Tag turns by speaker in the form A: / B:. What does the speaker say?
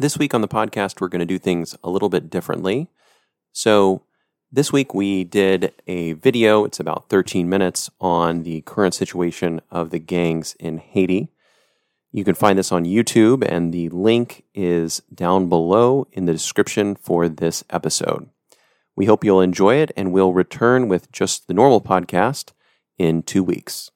A: This week on the podcast, we're going to do things a little bit differently. So, this week we did a video, it's about 13 minutes, on the current situation of the gangs in Haiti. You can find this on YouTube, and the link is down below in the description for this episode. We hope you'll enjoy it, and we'll return with just the normal podcast in two weeks.